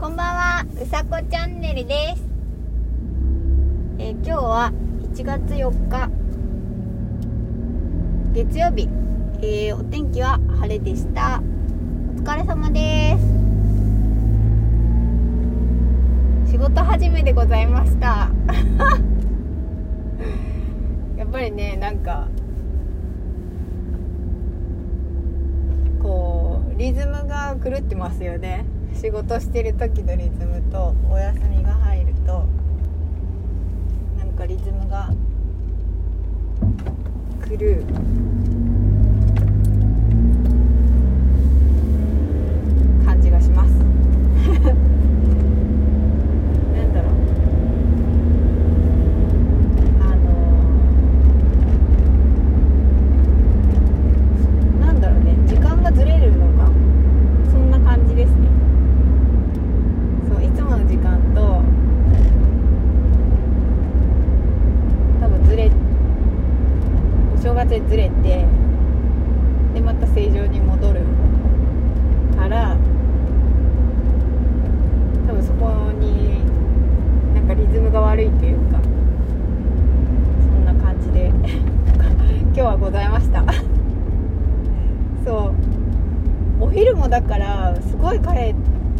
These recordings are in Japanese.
こんばんは、うさこチャンネルです。えー今日は1月4日、月曜日、えーお天気は晴れでした。お疲れ様です。仕事始めでございました。やっぱりね、なんか、こうリズムが狂ってますよね仕事してる時のリズムとお休みが入るとなんかリズムが狂う感じがしますなんだろうあのなんだろうね時間がずれるのがそんな感じですねそういつもの時間と多分ずれお正月でずれてでまた正常に戻るから多分そこになんかリズムが悪いというかそんな感じで 今日はございました。そう。お昼もだからすごい帰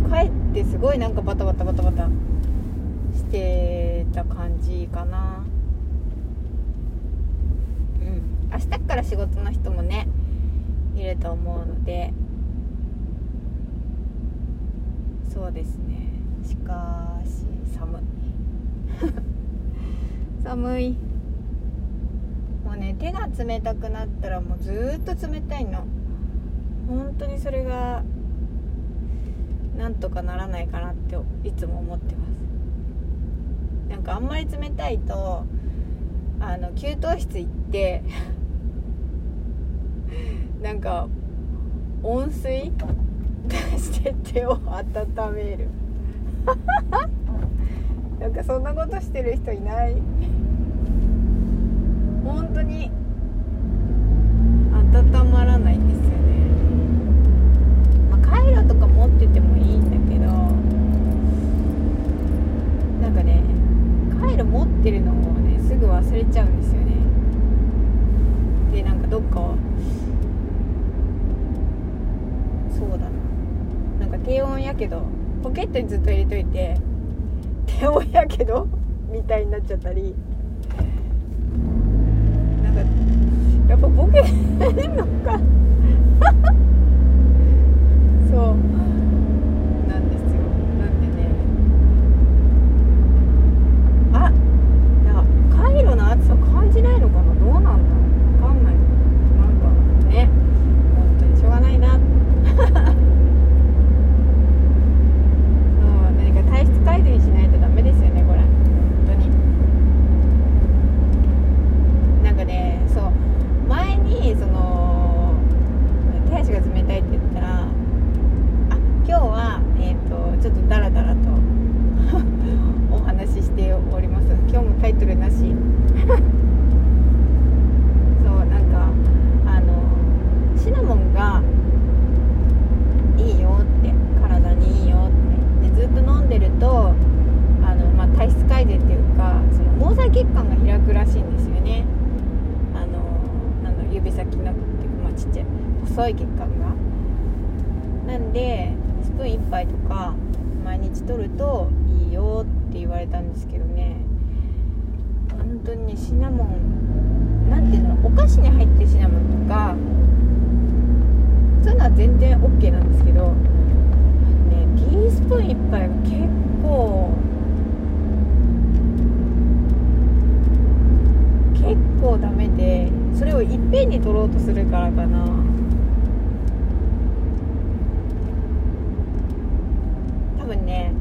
帰ってすごいなんかバタバタバタバタしてた感じかなうん明日から仕事の人もねいると思うので。そうですね。しかし寒い。寒い。もうね手が冷たくなったらもうずっと冷たいの。本当にそれがなんとかならないかなっていつも思ってます。なんかあんまり冷たいとあの給湯室行ってなんか温水？出して手を温める。なんかそんなことしてる人いない？本当に。温まらないんですよね、まあ、カイロとか持っててもいいんだけど。なんかねカイロ持ってるのをねすぐ忘れちゃうんですよねでなんかどっかをそうだななんか低温やけどポケットにずっと入れといて低温やけどみたいになっちゃったり。なんかやっぱボケてんのかそうなんですよなんでねあなんかカイロの暑さ感じないのかなどうなんだろうわかんないなんかね本当にしょうがないなそう何か体質改善しないとダメですよねこれ本当になんかねそう前にその手足が冷たいって言ったらあ今日はえっ、とちょっとダラダラとお話ししております今日もタイトルなしそうなんかあのシナモンがいいよって体にいいよってでずっと飲んでるとあの、まあ、体質改善っていうかその毛細血管が開くらしいんですよねあのなんだろう指先のっていうか、まあ、ちっちゃい細い血管がなんプーン1杯とか毎日取るといいよって言われたんですけどね。本当にシナモンなんていうのお菓子に入ってるシナモンとかそういうのは全然 OK なんですけどねティースプーン1杯が結構結構ダメでそれをいっぺんに取ろうとするからかな多分ね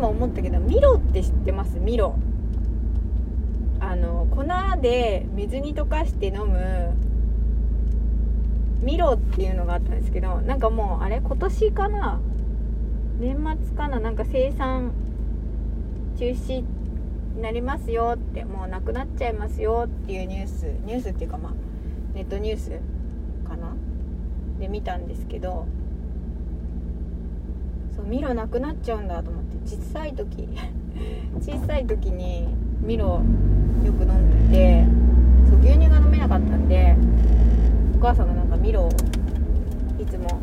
今思ったけどミロって知ってます？ミロ。あの粉で水に溶かして飲む。ミロっていうのがあったんですけどなんかもうあれ今年かな？年末かな？なんか生産中止になりますよってもうなくなっちゃいますよっていうニュース。ニュースっていうかまあネットニュースかな？で見たんですけど。そうミロなくなっちゃうんだと思って。小さい時 小さい時にミロよく飲んでてそう牛乳が飲めなかったんでお母さんがなんかミロをいつも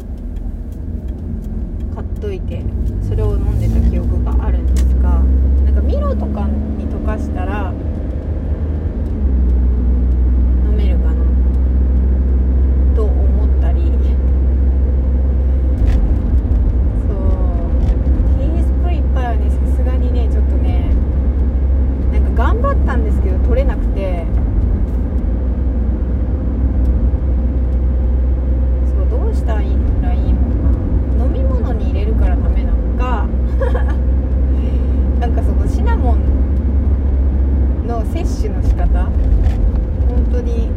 買っといてそれを飲んでた記憶があるんですがなんかミロとかに溶かしたら飲めるかなと思ったりそうティースプーンいっぱいはねさすがにねちょっとねなんか頑張ったんですけど取れなくてそうどうしたらいいのらいいのかな飲み物に入れるからダメなのかなんかそのシナモンの摂取の仕方本当に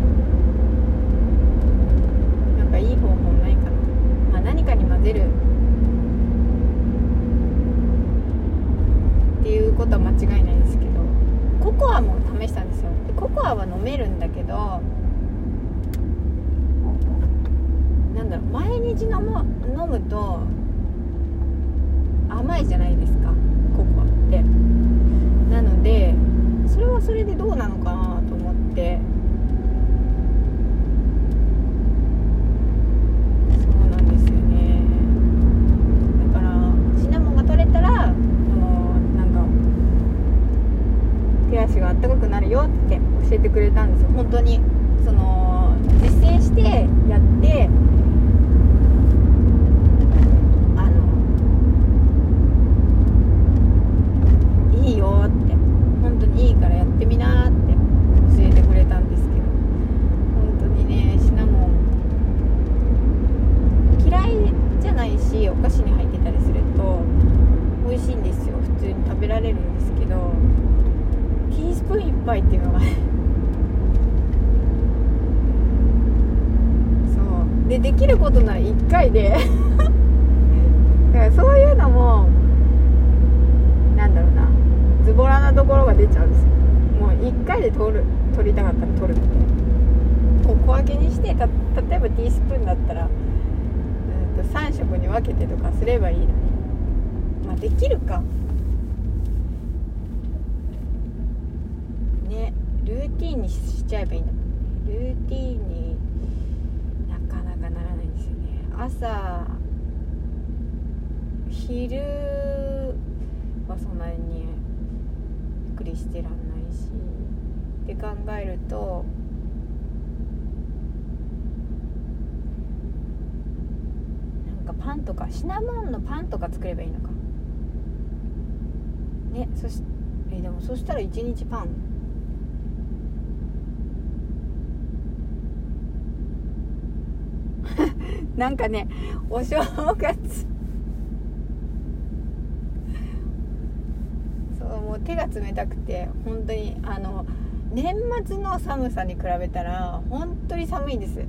なんかいい方法ないかな、まあ、何かに混ぜるっていうことは間違いないですけどココアも試したんですよでココアは飲めるんだけどなんだろう毎日飲む飲むと甘いじゃないですか。ココアって。なのでそれはそれでどうなのかなと思って。そうなんですよね。だからシナモンが取れたらこのなんか手足があったかくなるよって教えてくれたんですよ。本当にその実践してやってあのいいよって本当にいいからやってみなーって教えてくれたんですけど本当にねシナモン嫌いじゃないしお菓子に入ってたりすると美味しいんですよ普通に食べられるんですけどティースプーン1杯っていうのがねそうでできることなら1回でだからそういうのもなんだろうなズボラなところが出ちゃうんです。もう1回で取る取りたかったら取るみたいな。こう小分けにしてた例えばティースプーンだったらうんと3食に分けてとかすればいいのに。まあできるか。ねルーティンにしちゃえばいいんだルーティンになかなかならないんですよね。朝昼はそんなにくりしてらんないし。って考えるとなんかパンとかシナモンのパンとか作ればいいのか。ねそしえでもそしたら1日パン。なんかねお正月そうもう手が冷たくて本当にあの年末の寒さに比べたら本当に寒いんです。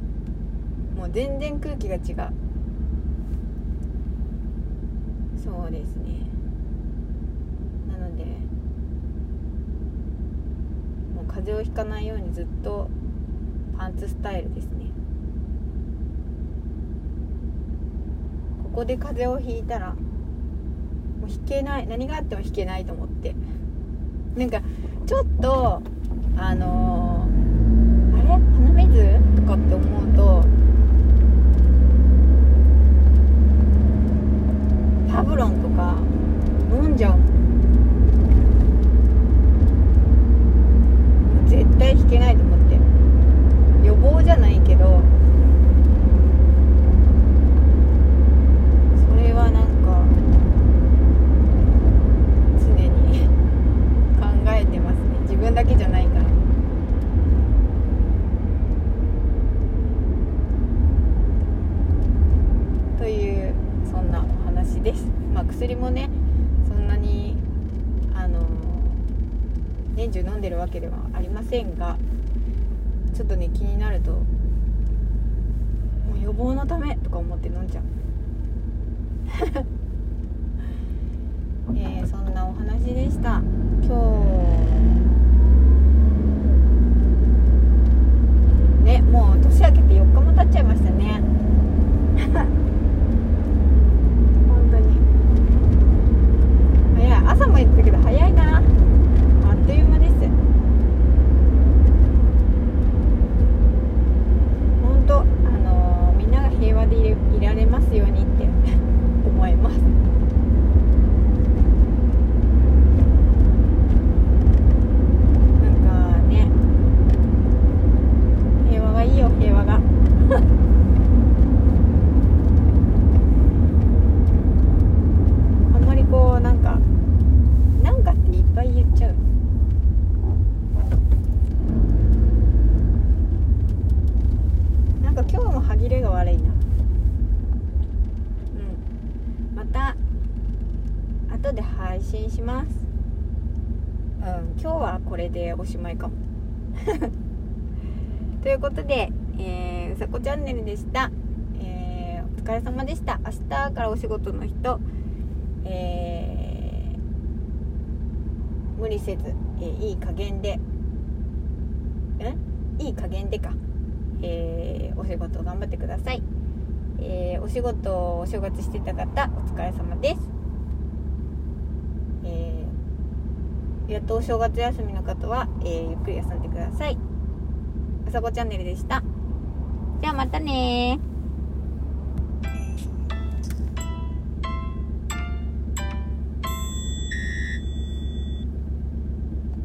もう全然空気が違う。そうですね。なのでもう風邪をひかないようにずっとパンツスタイルですね。ここで風邪をひいたらもう引けない。何があっても引けないと思って。なんかちょっとあのーあれ？鼻水？とかって思うとパブロンとか飲んじゃうもう絶対引けないと思って予防じゃないけどそれはなんか常に考えてますね自分だけじゃないからというそんです。まあ薬もねそんなにあの年中飲んでるわけではありませんがちょっとね気になるともう予防のためとか思って飲んじゃう。えーそんなお話でした。今日ねもう年明けて4日も経っちゃいましたね本当に配信しますうん今日はこれでおしまいかも。ということで、えー、うさこチャンネルでした、えー、お疲れ様でした。明日からお仕事の人えー、無理せず、えー、いい加減でんいい加減でか、えー、お仕事頑張ってください、えー、お仕事お正月してた方お疲れ様です、えー、やっとお正月休みの方は、えー、ゆっくり休んでください。あさこチャンネルでした。じゃあまたね